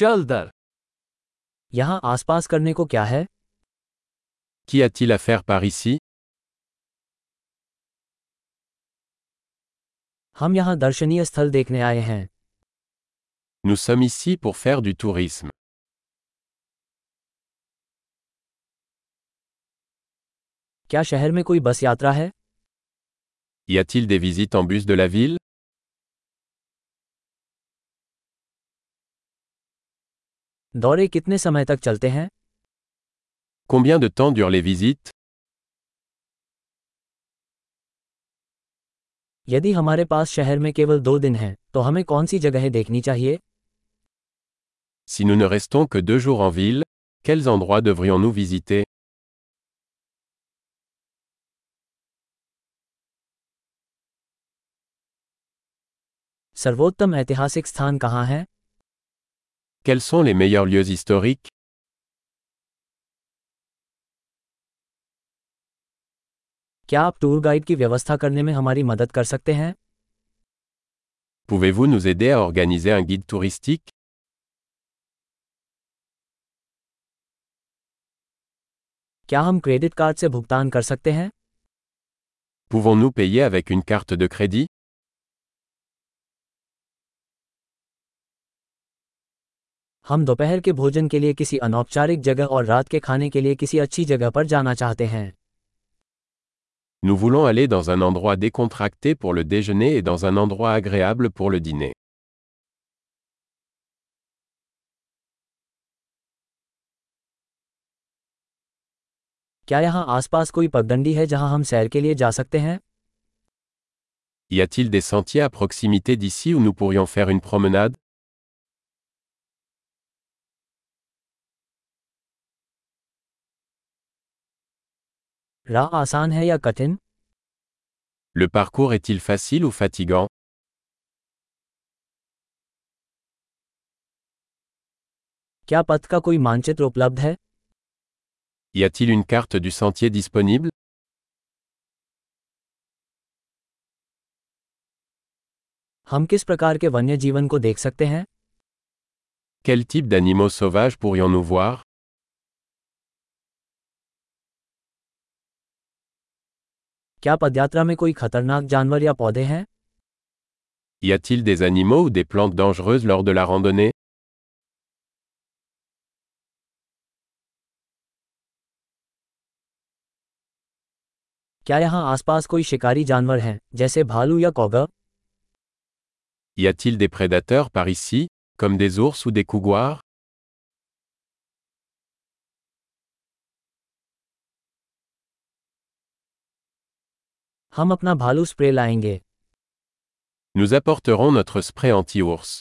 चल दर यहाँ आसपास करने को क्या है Qu'y a-t-il à faire par ici हम यहाँ दर्शनीय स्थल देखने आए हैं Nous sommes ici pour faire du tourisme. क्या शहर में कोई बस यात्रा है Y a-t-il des visites en bus de la ville दौरे कितने समय तक चलते हैं Combien de temps durent les visites यदि हमारे पास शहर में केवल दो दिन हैं तो हमें कौन सी जगहें देखनी चाहिए Si nous ne restons que deux jours en ville, quels endroits devrions-nous visiter सर्वोत्तम ऐतिहासिक स्थान कहाँ है Quels sont les meilleurs lieux historiques क्या आप टूर गाइड की व्यवस्था करने में हमारी मदद कर सकते हैं Pouvez-vous nous aider à organiser un guide touristique क्या हम क्रेडिट कार्ड से भुगतान कर सकते हैं Pouvons-nous payer avec une carte de crédit हम दोपहर के भोजन के लिए किसी अनौपचारिक जगह और रात के खाने के लिए किसी अच्छी जगह पर जाना चाहते हैं Nous voulons aller dans un endroit décontracté pour le déjeuner et dans un endroit agréable pour le dîner. क्या यहाँ आसपास कोई पगडंडी है जहाँ हम सैर के लिए जा सकते हैं Y a-t-il des sentiers à proximité d'ici où nous pourrions faire une promenade राह आसान है या कठिन Le parcours est-il facile ou fatigant क्या पथ का कोई मानचित्र उपलब्ध है Y a-t-il une carte du sentier disponible हम किस प्रकार के वन्य जीवन को देख सकते हैं Quel type d'animaux sauvages pourrions-nous voir क्या पदयात्रा में कोई खतरनाक जानवर या पौधे हैं Y a-t-il des animaux ou des plantes dangereuses lors de la randonnée क्या यहाँ आसपास कोई शिकारी जानवर हैं जैसे भालू या कौगा Y a-t-il des prédateurs par ici, comme des ours ou des couguars हम अपना भालू स्प्रे लाएंगे Nous apporterons notre spray anti-ours.